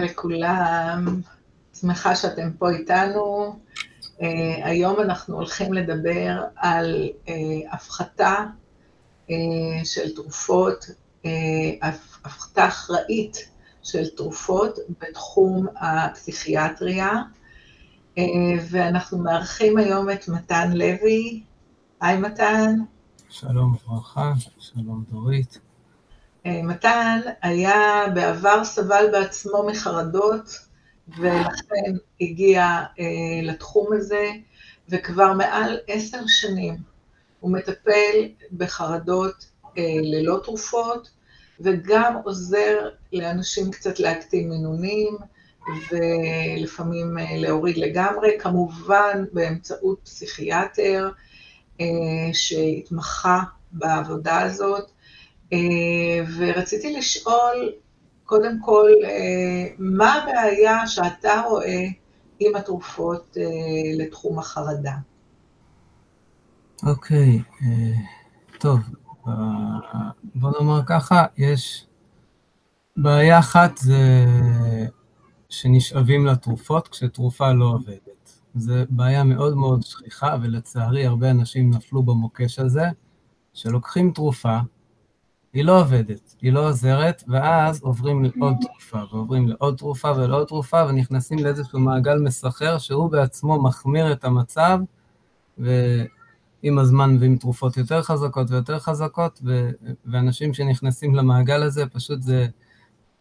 לכולם, שמחה שאתם פה איתנו. Uh, היום אנחנו הולכים לדבר על uh, הפחתה uh, של תרופות, uh, הפחתה אחראית של תרופות בתחום הפסיכיאטריה, uh, ואנחנו מארחים היום את מתן לוי. היי מתן. שלום וברכה, שלום דורית. אה, מתן היה בעבר סבל בעצמו מחרדות, ולכן הגיע אה, לתחום הזה, וכבר מעל עשר שנים הוא מטפל בחרדות אה, ללא תרופות, וגם עוזר לאנשים קצת להקטין מינונים, ולפעמים להוריד לגמרי, כמובן באמצעות פסיכיאטר שהתמחה בעבודה הזאת. אה, ורציתי לשאול, קודם כל, אה, מה הבעיה שאתה רואה עם התרופות אה, לתחום החרדה? אוקיי, okay, טוב, בוא נאמר ככה, יש בעיה אחת זה שנשאבים לתרופות כשתרופה לא עובדת. זו בעיה מאוד מאוד שכיחה, ולצערי הרבה אנשים נפלו במוקש הזה, שלוקחים תרופה, היא לא עובדת, היא לא עוזרת, ואז עוברים לעוד תרופה, ועוברים לעוד תרופה ולעוד תרופה, ונכנסים לאיזשהו מעגל מסחר, שהוא בעצמו מחמיר את המצב, ועם הזמן מביאים תרופות יותר חזקות ויותר חזקות, ו... ואנשים שנכנסים למעגל הזה, פשוט זה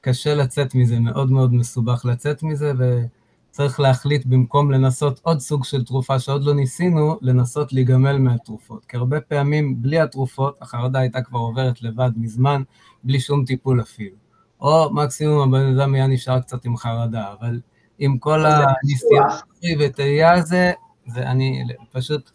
קשה לצאת מזה, מאוד מאוד מסובך לצאת מזה, ו... צריך להחליט במקום לנסות עוד סוג של תרופה שעוד לא ניסינו, לנסות להיגמל מהתרופות. כי הרבה פעמים בלי התרופות, החרדה הייתה כבר עוברת לבד מזמן, בלי שום טיפול אפילו. או מקסימום הבן אדם היה נשאר קצת עם חרדה, אבל עם כל הניסיון וטעייה הזה, זה אני פשוט,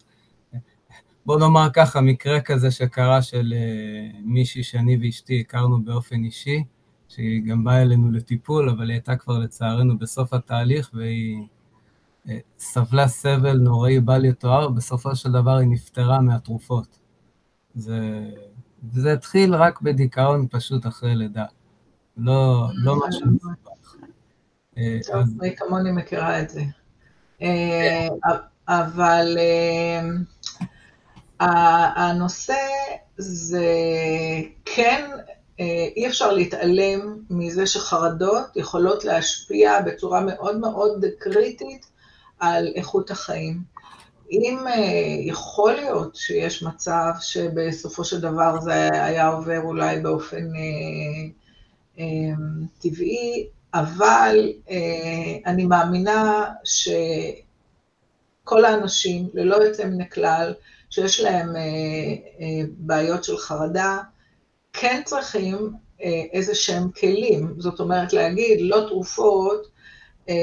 בוא נאמר ככה, מקרה כזה שקרה של uh, מישהי שאני ואשתי הכרנו באופן אישי, שהיא גם באה אלינו לטיפול, אבל היא הייתה כבר לצערנו בסוף התהליך, והיא אה, סבלה סבל נוראי בל יתואר, בסופו של דבר היא נפטרה מהתרופות. זה, זה התחיל רק בדיכאון פשוט אחרי לידה. לא, לא משהו מסובך. אה, טוב, אני כמוני מכירה את זה. אה, אבל הנושא זה כן אה, אי אפשר להתעלם מזה שחרדות יכולות להשפיע בצורה מאוד מאוד קריטית על איכות החיים. אם אה, יכול להיות שיש מצב שבסופו של דבר זה היה עובר אולי באופן אה, טבעי, אבל אני מאמינה שכל האנשים, ללא יוצא מן הכלל, שיש להם בעיות של חרדה, כן צריכים אה, איזה שהם כלים. זאת אומרת, להגיד, לא תרופות, אה,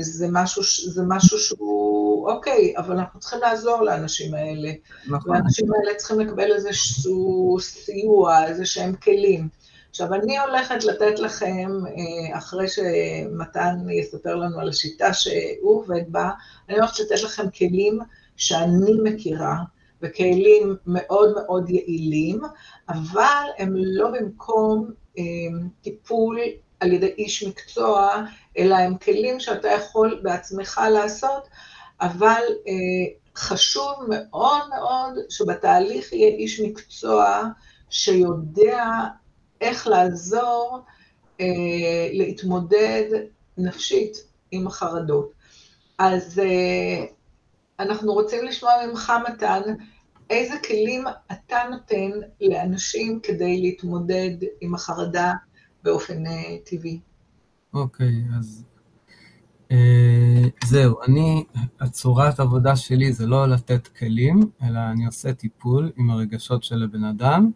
זה משהו, זה משהו שהוא, אוקיי, אבל אנחנו צריכים לעזור לאנשים האלה. נכון. והאנשים האלה צריכים לקבל איזשהו סיוע, איזה שהם כלים. עכשיו, אני הולכת לתת לכם, אה, אחרי שמתן יספר לנו על השיטה שהוא עובד בה, אני הולכת לתת לכם כלים שאני מכירה, וכלים מאוד מאוד יעילים, אבל הם לא במקום אה, טיפול על ידי איש מקצוע, אלא הם כלים שאתה יכול בעצמך לעשות, אבל אה, חשוב מאוד מאוד שבתהליך יהיה איש מקצוע שיודע איך לעזור אה, להתמודד נפשית עם החרדות. אז אה, אנחנו רוצים לשמוע ממך, מתן, איזה כלים אתה נותן לאנשים כדי להתמודד עם החרדה באופן אה, טבעי? אוקיי, okay, אז אה, זהו, אני, הצורת עבודה שלי זה לא לתת כלים, אלא אני עושה טיפול עם הרגשות של הבן אדם,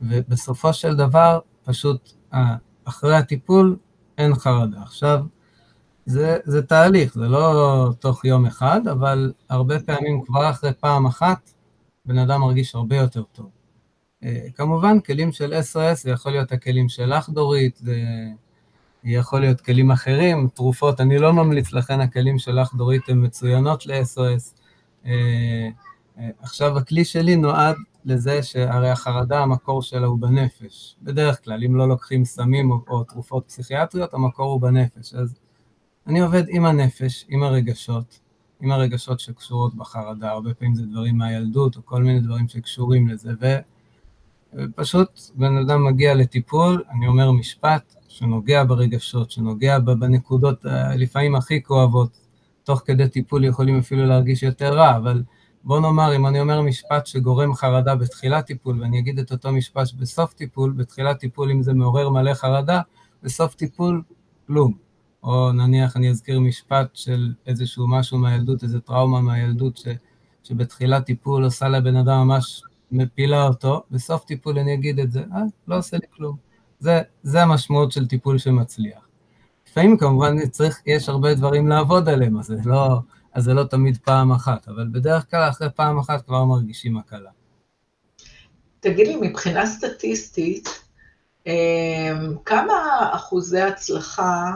ובסופו של דבר, פשוט אה, אחרי הטיפול אין חרדה. עכשיו, זה, זה תהליך, זה לא תוך יום אחד, אבל הרבה פעמים כבר אחרי פעם אחת, בן אדם מרגיש הרבה יותר טוב. אה, כמובן, כלים של SOS, זה יכול להיות הכלים שלך, דורית, זה יכול להיות כלים אחרים, תרופות, אני לא ממליץ, לכן הכלים שלך, דורית, הן מצוינות ל-SOS. אה, אה, עכשיו, הכלי שלי נועד לזה שהרי החרדה, המקור שלה הוא בנפש. בדרך כלל, אם לא לוקחים סמים או, או תרופות פסיכיאטריות, המקור הוא בנפש. אז אני עובד עם הנפש, עם הרגשות, עם הרגשות שקשורות בחרדה, הרבה פעמים זה דברים מהילדות, או כל מיני דברים שקשורים לזה, ופשוט בן אדם מגיע לטיפול, אני אומר משפט שנוגע ברגשות, שנוגע בנקודות לפעמים הכי כואבות, תוך כדי טיפול יכולים אפילו להרגיש יותר רע, אבל בוא נאמר, אם אני אומר משפט שגורם חרדה בתחילת טיפול, ואני אגיד את אותו משפט בסוף טיפול, בתחילת טיפול אם זה מעורר מלא חרדה, בסוף טיפול, כלום. או נניח אני אזכיר משפט של איזשהו משהו מהילדות, איזו טראומה מהילדות, ש, שבתחילת טיפול עושה לבן אדם ממש מפילה אותו, בסוף טיפול אני אגיד את זה, אה, לא עושה לי כלום. זה, זה המשמעות של טיפול שמצליח. לפעמים כמובן צריך, יש הרבה דברים לעבוד עליהם, אז זה לא, אז זה לא תמיד פעם אחת, אבל בדרך כלל אחרי פעם אחת כבר מרגישים הקלה. תגיד לי, מבחינה סטטיסטית, אמ, כמה אחוזי הצלחה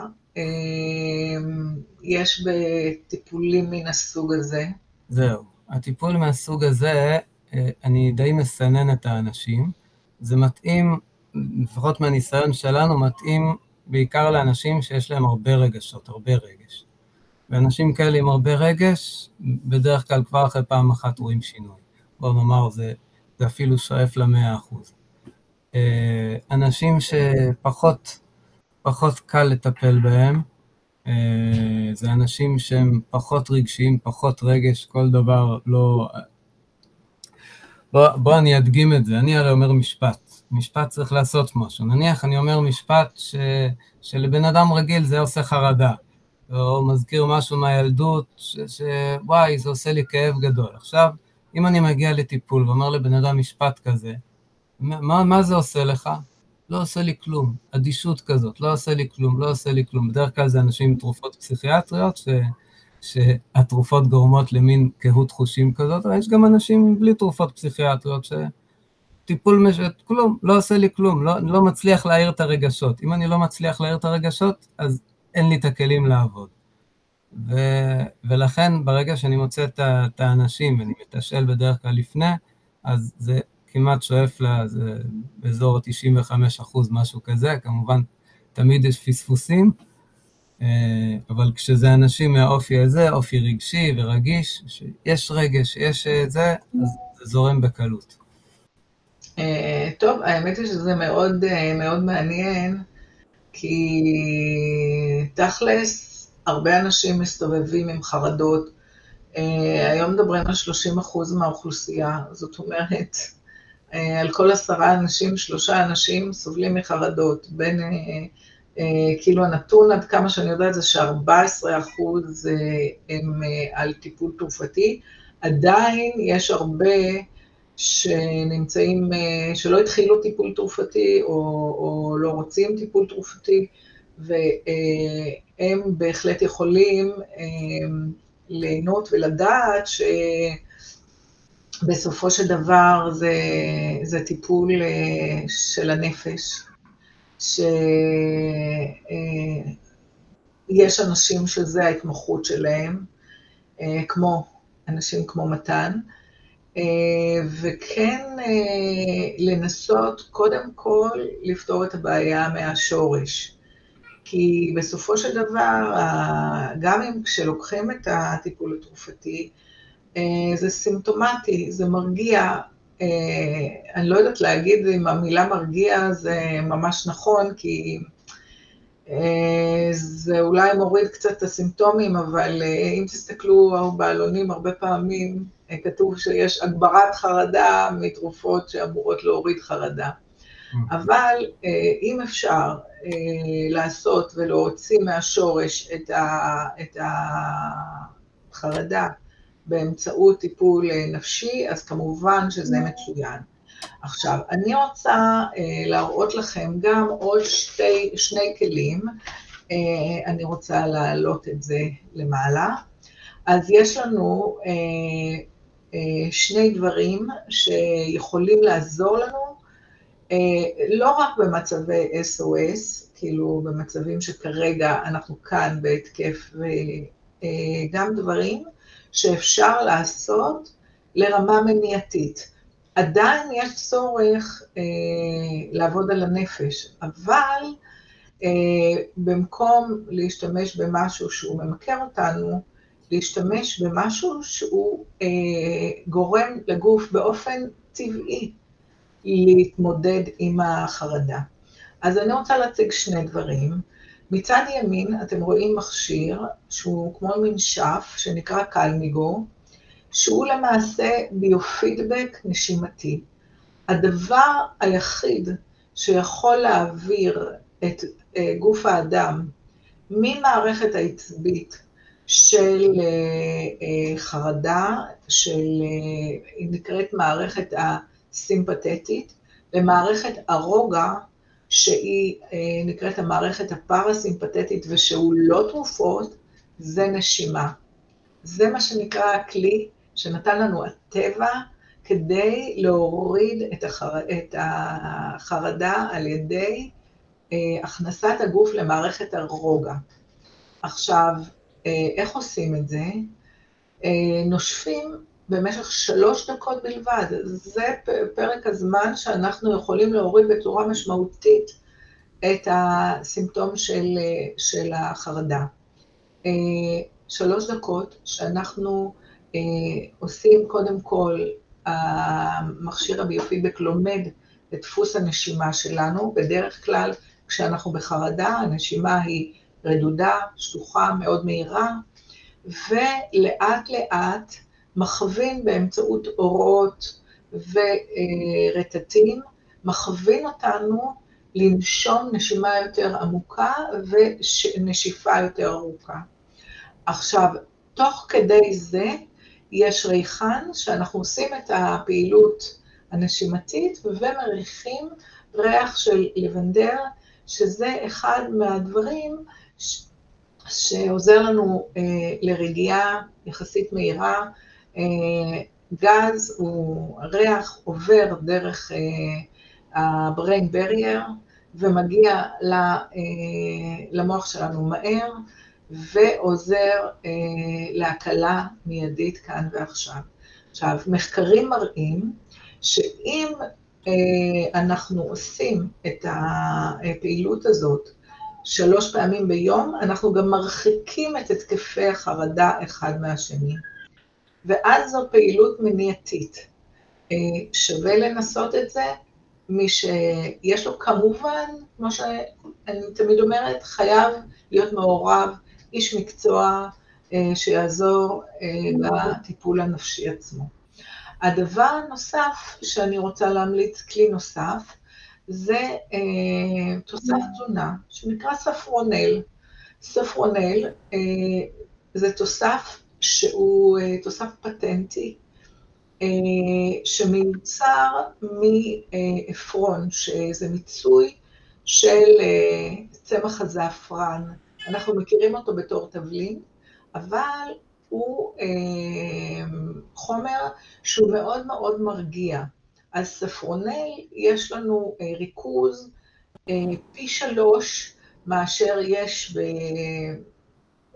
יש בטיפולים מן הסוג הזה? זהו. הטיפול מהסוג הזה, אה, אני די מסנן את האנשים. זה מתאים, לפחות מהניסיון שלנו, מתאים בעיקר לאנשים שיש להם הרבה רגשות, הרבה רגש. ואנשים כאלה עם הרבה רגש, בדרך כלל כבר אחרי פעם אחת רואים שינוי. בואו נאמר, זה, זה אפילו שואף למאה אחוז. אה, אנשים שפחות פחות קל לטפל בהם, אה, זה אנשים שהם פחות רגשיים, פחות רגש, כל דבר לא... בוא, בוא אני אדגים את זה, אני הרי אומר משפט, משפט צריך לעשות משהו. נניח אני אומר משפט ש, שלבן אדם רגיל זה עושה חרדה. או מזכיר משהו מהילדות, שוואי, זה עושה לי כאב גדול. עכשיו, אם אני מגיע לטיפול ואומר לבן אדם משפט כזה, מה, מה זה עושה לך? לא עושה לי כלום. אדישות כזאת, לא עושה לי כלום, לא עושה לי כלום. בדרך כלל זה אנשים עם תרופות פסיכיאטריות, ש, שהתרופות גורמות למין קהות חושים כזאת, אבל יש גם אנשים בלי תרופות פסיכיאטריות, שטיפול משת, כלום, לא עושה לי כלום, לא, לא מצליח להעיר את הרגשות. אם אני לא מצליח להעיר את הרגשות, אז אין לי את הכלים לעבוד. ו, ולכן ברגע שאני מוצא את האנשים, ואני מתשאל בדרך כלל לפני, אז זה כמעט שואף לזה באזור 95 אחוז, משהו כזה, כמובן תמיד יש פספוסים, אה, אבל כשזה אנשים מהאופי הזה, אופי רגשי ורגיש, שיש רגש, יש אה, זה, אז זה זורם בקלות. אה, טוב, האמת היא שזה מאוד מאוד מעניין, כי תכלס, הרבה אנשים מסתובבים עם חרדות. היום מדברים על 30 אחוז מהאוכלוסייה, זאת אומרת, על כל עשרה אנשים, שלושה אנשים סובלים מחרדות. בין, אה, אה, כאילו הנתון, עד כמה שאני יודעת, זה ש-14 אחוז הם על טיפול תרופתי. עדיין יש הרבה שנמצאים, שלא התחילו טיפול תרופתי או, או לא רוצים טיפול תרופתי, והם בהחלט יכולים ליהנות ולדעת ש... בסופו של דבר זה, זה טיפול אה, של הנפש, שיש אה, אנשים שזה ההתמחות שלהם, אה, כמו אנשים כמו מתן, וכן לנסות קודם כל לפתור את הבעיה מהשורש. כי בסופו של דבר, גם אם כשלוקחים את הטיפול התרופתי, זה סימפטומטי, זה מרגיע. אה, אני לא יודעת להגיד אם המילה מרגיע זה ממש נכון, כי אה, זה אולי מוריד קצת את הסימפטומים, אבל אם תסתכלו בעלונים הרבה פעמים, כתוב שיש הגברת חרדה מתרופות שאמורות להוריד חרדה. אבל אם אפשר לעשות ולהוציא מהשורש את החרדה, באמצעות טיפול אה, נפשי, אז כמובן שזה מצוין. עכשיו, אני רוצה אה, להראות לכם גם עוד שתי, שני כלים. אה, אני רוצה להעלות את זה למעלה. אז יש לנו אה, אה, שני דברים שיכולים לעזור לנו, אה, לא רק במצבי SOS, כאילו במצבים שכרגע אנחנו כאן בהתקף, וגם אה, דברים שאפשר לעשות לרמה מניעתית. עדיין יש צורך אה, לעבוד על הנפש, אבל אה, במקום להשתמש במשהו שהוא ממכר אותנו, להשתמש במשהו שהוא אה, גורם לגוף באופן טבעי להתמודד עם החרדה. אז אני רוצה להציג שני דברים. מצד ימין אתם רואים מכשיר שהוא כמו מין שף שנקרא קלמיגו, שהוא למעשה ביופידבק נשימתי. הדבר היחיד שיכול להעביר את אה, גוף האדם ממערכת העצבית של אה, אה, חרדה, של, היא נקראת מערכת הסימפתטית, למערכת הרוגע, שהיא נקראת המערכת הפרסימפתטית ושהוא לא תרופות, זה נשימה. זה מה שנקרא הכלי שנתן לנו הטבע כדי להוריד את, החר... את החרדה על ידי אה, הכנסת הגוף למערכת הרוגע. עכשיו, אה, איך עושים את זה? אה, נושפים במשך שלוש דקות בלבד. זה פרק הזמן שאנחנו יכולים להוריד בצורה משמעותית את הסימפטום של, של החרדה. אה, שלוש דקות שאנחנו אה, עושים קודם כל, המכשיר הביופידבק לומד את דפוס הנשימה שלנו, בדרך כלל כשאנחנו בחרדה, הנשימה היא רדודה, שטוחה, מאוד מהירה, ולאט לאט מכווין באמצעות אורות ורטטים, מכווין אותנו לנשום נשימה יותר עמוקה ונשיפה יותר ארוכה. עכשיו, תוך כדי זה יש ריחן שאנחנו עושים את הפעילות הנשימתית ומריחים ריח של לבנדר, שזה אחד מהדברים ש... שעוזר לנו אה, לרגיעה יחסית מהירה. אה, גז הוא, ריח עובר דרך אה, ה-brain barrier ומגיע אה, למוח שלנו מהר. ועוזר להקלה מיידית כאן ועכשיו. עכשיו, מחקרים מראים שאם אנחנו עושים את הפעילות הזאת שלוש פעמים ביום, אנחנו גם מרחיקים את התקפי החרדה אחד מהשני. ואז זו פעילות מניעתית. אה, שווה לנסות את זה. מי שיש לו כמובן, כמו שאני תמיד אומרת, חייב להיות מעורב איש מקצוע אה, שיעזור אה, בטיפול הנפשי עצמו. הדבר הנוסף שאני רוצה להמליץ, כלי נוסף, זה תוסף תזונה שנקרא ספרונל. ספרונל זה תוסף שהוא תוסף פטנטי, שמיוצר מעפרון, שזה מיצוי של צמח הזעפרן. אנחנו מכירים אותו בתור תבלין, אבל הוא אה, חומר שהוא מאוד מאוד מרגיע. אז ספרונל, יש לנו אה, ריכוז אה, פי שלוש מאשר יש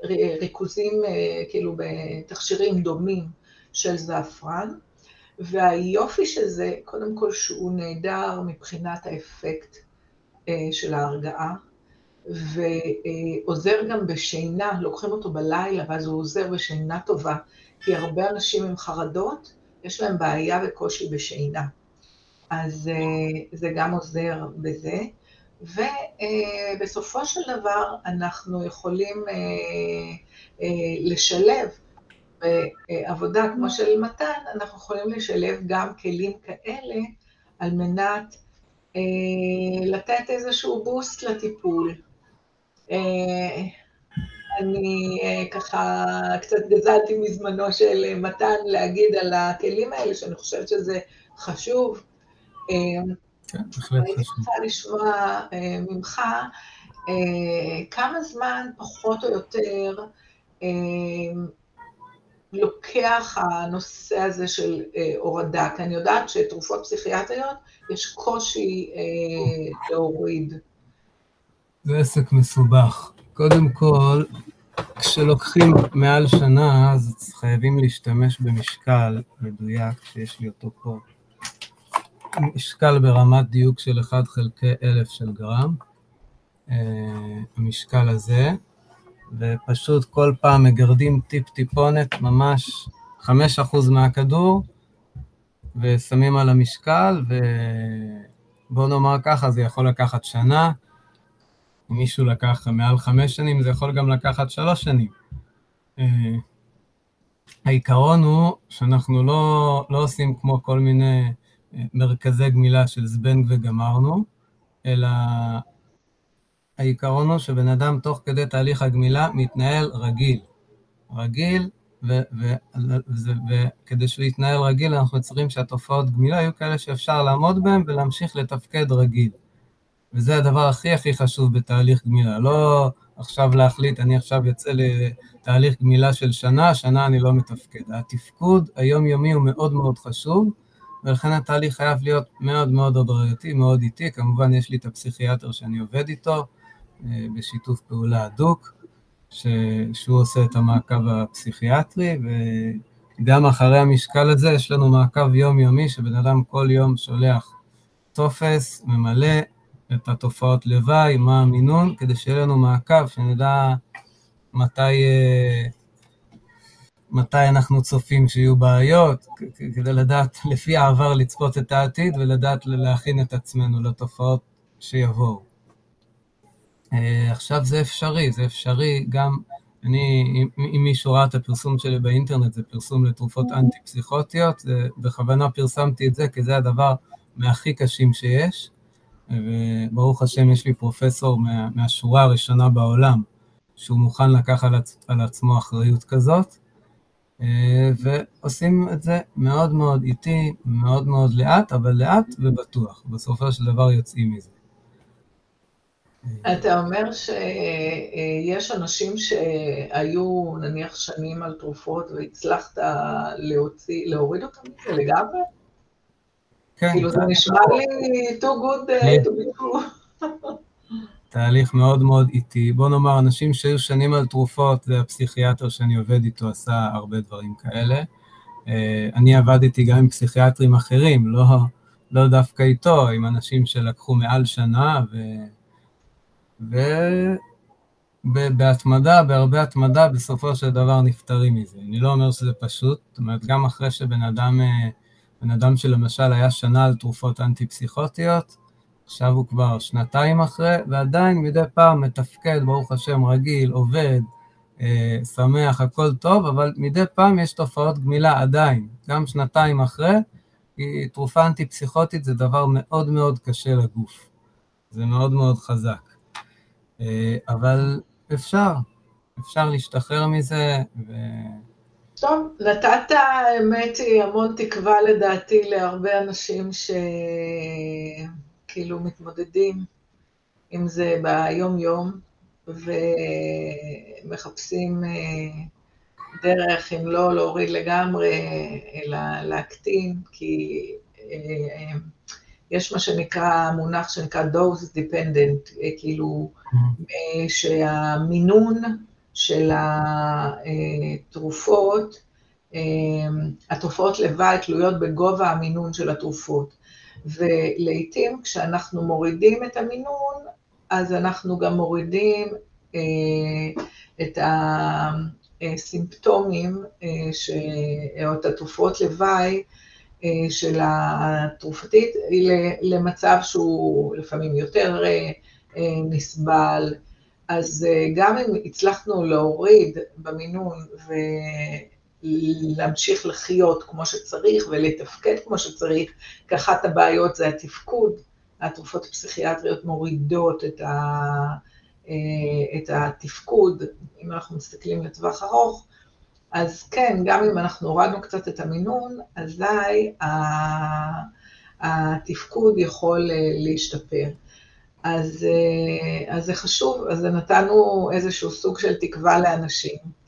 אה, כאילו בתכשירים דומים של זעפרן, והיופי של זה, קודם כל שהוא נהדר מבחינת האפקט אה, של ההרגעה. ועוזר גם בשינה, לוקחים אותו בלילה ואז הוא עוזר בשינה טובה, כי הרבה אנשים עם חרדות, יש להם בעיה וקושי בשינה. אז אה, זה גם עוזר בזה. ובסופו של דבר אנחנו יכולים אה, אה, לשלב בעבודה כמו של מתן, אנחנו יכולים לשלב גם כלים כאלה על מנת לתת איזשהו בוסט לטיפול. אה, אני אה, ככה קצת גזלתי מזמנו של אה, מתן להגיד על הכלים האלה, שאני חושבת שזה חשוב. כן, בהחלט חשוב. הייתי רוצה לשמוע ממך כמה זמן פחות או יותר לוקח הנושא הזה של הורדה, כי אני יודעת שתרופות פסיכיאטריות, יש קושי להוריד. זה עסק מסובך. קודם כל, כשלוקחים מעל שנה, אז חייבים להשתמש במשקל מדויק, שיש לי אותו פה. משקל ברמת דיוק של 1 חלקי אלף של גרם, המשקל הזה, ופשוט כל פעם מגרדים טיפ-טיפונת, ממש 5% מהכדור, ושמים על המשקל, ובואו נאמר ככה, זה יכול לקחת שנה, אם מישהו לקח מעל חמש שנים, זה יכול גם לקחת שלוש שנים. אה, העיקרון הוא שאנחנו לא, לא עושים כמו כל מיני אה, מרכזי גמילה של זבנג וגמרנו, אלא העיקרון הוא שבן אדם תוך כדי תהליך הגמילה מתנהל רגיל. רגיל, וכדי שהוא יתנהל רגיל, אנחנו צריכים שהתופעות גמילה יהיו כאלה שאפשר לעמוד בהן ולהמשיך לתפקד רגיל. וזה הדבר הכי הכי חשוב בתהליך גמילה. לא עכשיו להחליט, אני עכשיו יוצא לתהליך גמילה של שנה, שנה אני לא מתפקד. התפקוד היומיומי הוא מאוד מאוד חשוב, ולכן התהליך חייב להיות מאוד מאוד הדרגתי, מאוד איטי. כמובן, יש לי את הפסיכיאטר שאני עובד איתו, אה, בשיתוף פעולה הדוק, ש... שהוא עושה את המעקב הפסיכיאטרי, וגם אחרי המשקל הזה יש לנו מעקב יומיומי, שבן אדם כל יום שולח טופס, ממלא את התופעות לוואי, מה המינון, כדי שיהיה לנו מעקב, שנדע מתי, אה, מתי אנחנו צופים שיהיו בעיות, כדי לדעת לפי העבר לצפות את העתיד ולדעת להכין את עצמנו לתופעות שיבואו. אה, עכשיו זה אפשרי, זה אפשרי גם, אני, אם מישהו ראה את הפרסום שלי באינטרנט, זה פרסום לתרופות אנטי-פסיכוטיות, בכוונה פרסמתי את זה, כי זה הדבר מהכי קשים שיש, וברוך השם יש לי פרופסור מה, מהשורה הראשונה בעולם, שהוא מוכן לקחת על, עצ, על עצמו אחריות כזאת, ועושים את זה מאוד מאוד איטי, מאוד מאוד לאט, אבל לאט ובטוח. בסופו של דבר יוצאים מזה. אתה אומר שיש אנשים שהיו נניח שנים על תרופות והצלחת להוציא, להוריד אותם מזה לגמרי? כן. כאילו זה נשמע לי too good uh, to be true. תהליך מאוד מאוד איטי. בוא נאמר, אנשים שהיו שנים על תרופות, זה הפסיכיאטר שאני עובד איתו עשה הרבה דברים כאלה. אה, אני עבדתי גם עם פסיכיאטרים אחרים, לא, לא דווקא איתו, עם אנשים שלקחו מעל שנה, ו... ובהתמדה, בהרבה התמדה, בסופו של דבר נפטרים מזה. אני לא אומר שזה פשוט, זאת אומרת, גם אחרי שבן אדם, אה, בן אדם שלמשל היה שנה על תרופות אנטי-פסיכוטיות, עכשיו הוא כבר שנתיים אחרי, ועדיין מדי פעם מתפקד, ברוך השם, רגיל, עובד, אה, שמח, הכל טוב, אבל מדי פעם יש תופעות גמילה עדיין, גם שנתיים אחרי, כי תרופה אנטי-פסיכוטית זה דבר מאוד מאוד קשה לגוף, זה מאוד מאוד חזק. אה, אבל אפשר, אפשר להשתחרר מזה. ו... טוב, נתת, האמת היא, המון תקווה לדעתי להרבה אנשים שכאילו מתמודדים עם זה ביום-יום, ומחפשים אה, דרך, אם לא להוריד לגמרי, אלא להקטין, כי אה, יש מה שנקרא, מונח שנקרא dose dependent, כאילו אה, שהמינון של התרופות, אה, התופעות לוואי תלויות בגובה המינון של התרופות. ולעיתים כשאנחנו מורידים את המינון, אז אנחנו גם מורידים אה, את הסימפטומים או את התרופות לוואי של התרופתית למצב שהוא לפעמים יותר אה, נסבל. אז אה, גם אם הצלחנו להוריד במינון ולהמשיך לחיות כמו שצריך ולתפקד כמו שצריך, כי אחת הבעיות זה התפקוד, התרופות הפסיכיאטריות מורידות את, ה, אה, את התפקוד, אם אנחנו מסתכלים לטווח ארוך, אז כן, גם אם אנחנו הורדנו קצת את המינון, אזי התפקוד יכול להשתפר. אז, אה, אז זה חשוב, אז נתנו איזשהו סוג של תקווה לאנשים.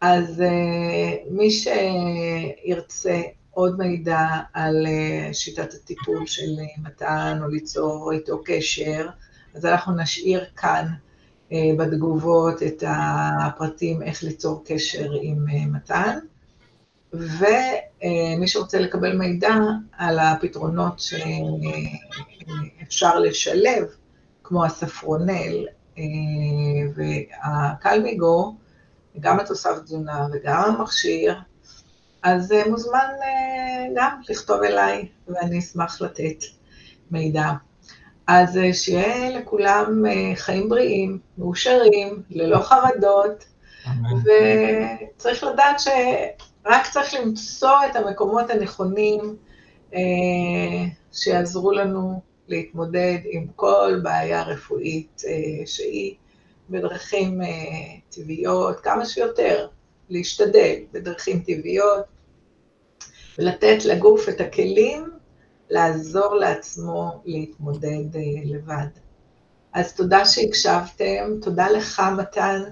אז אה, מי שירצה עוד מידע על אה, שיטת הטיפול של מתן או ליצור איתו קשר, אז אנחנו נשאיר כאן בתגובות את הפרטים איך ליצור קשר עם מתן. ומי שרוצה לקבל מידע על הפתרונות שאפשר לשלב, כמו הספרונל והקלמיגו, גם התוסף תזונה וגם המכשיר, אז מוזמן גם לכתוב אליי, ואני אשמח לתת מידע. אז שיהיה לכולם חיים בריאים, מאושרים, ללא חרדות, וצריך לדעת שרק צריך למצוא את המקומות הנכונים שיעזרו לנו להתמודד עם כל בעיה רפואית שהיא בדרכים טבעיות, כמה שיותר, להשתדל בדרכים טבעיות, ולתת לגוף את הכלים לעזור לעצמו להתמודד לבד. אז תודה שהקשבתם, תודה לך, מתן.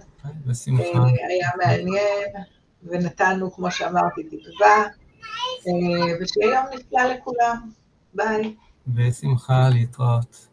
בשמחה. היה מעניין, ונתנו, כמו שאמרתי, תקווה, ושיהיה יום נפלא לכולם. ביי. בשמחה, להתראות.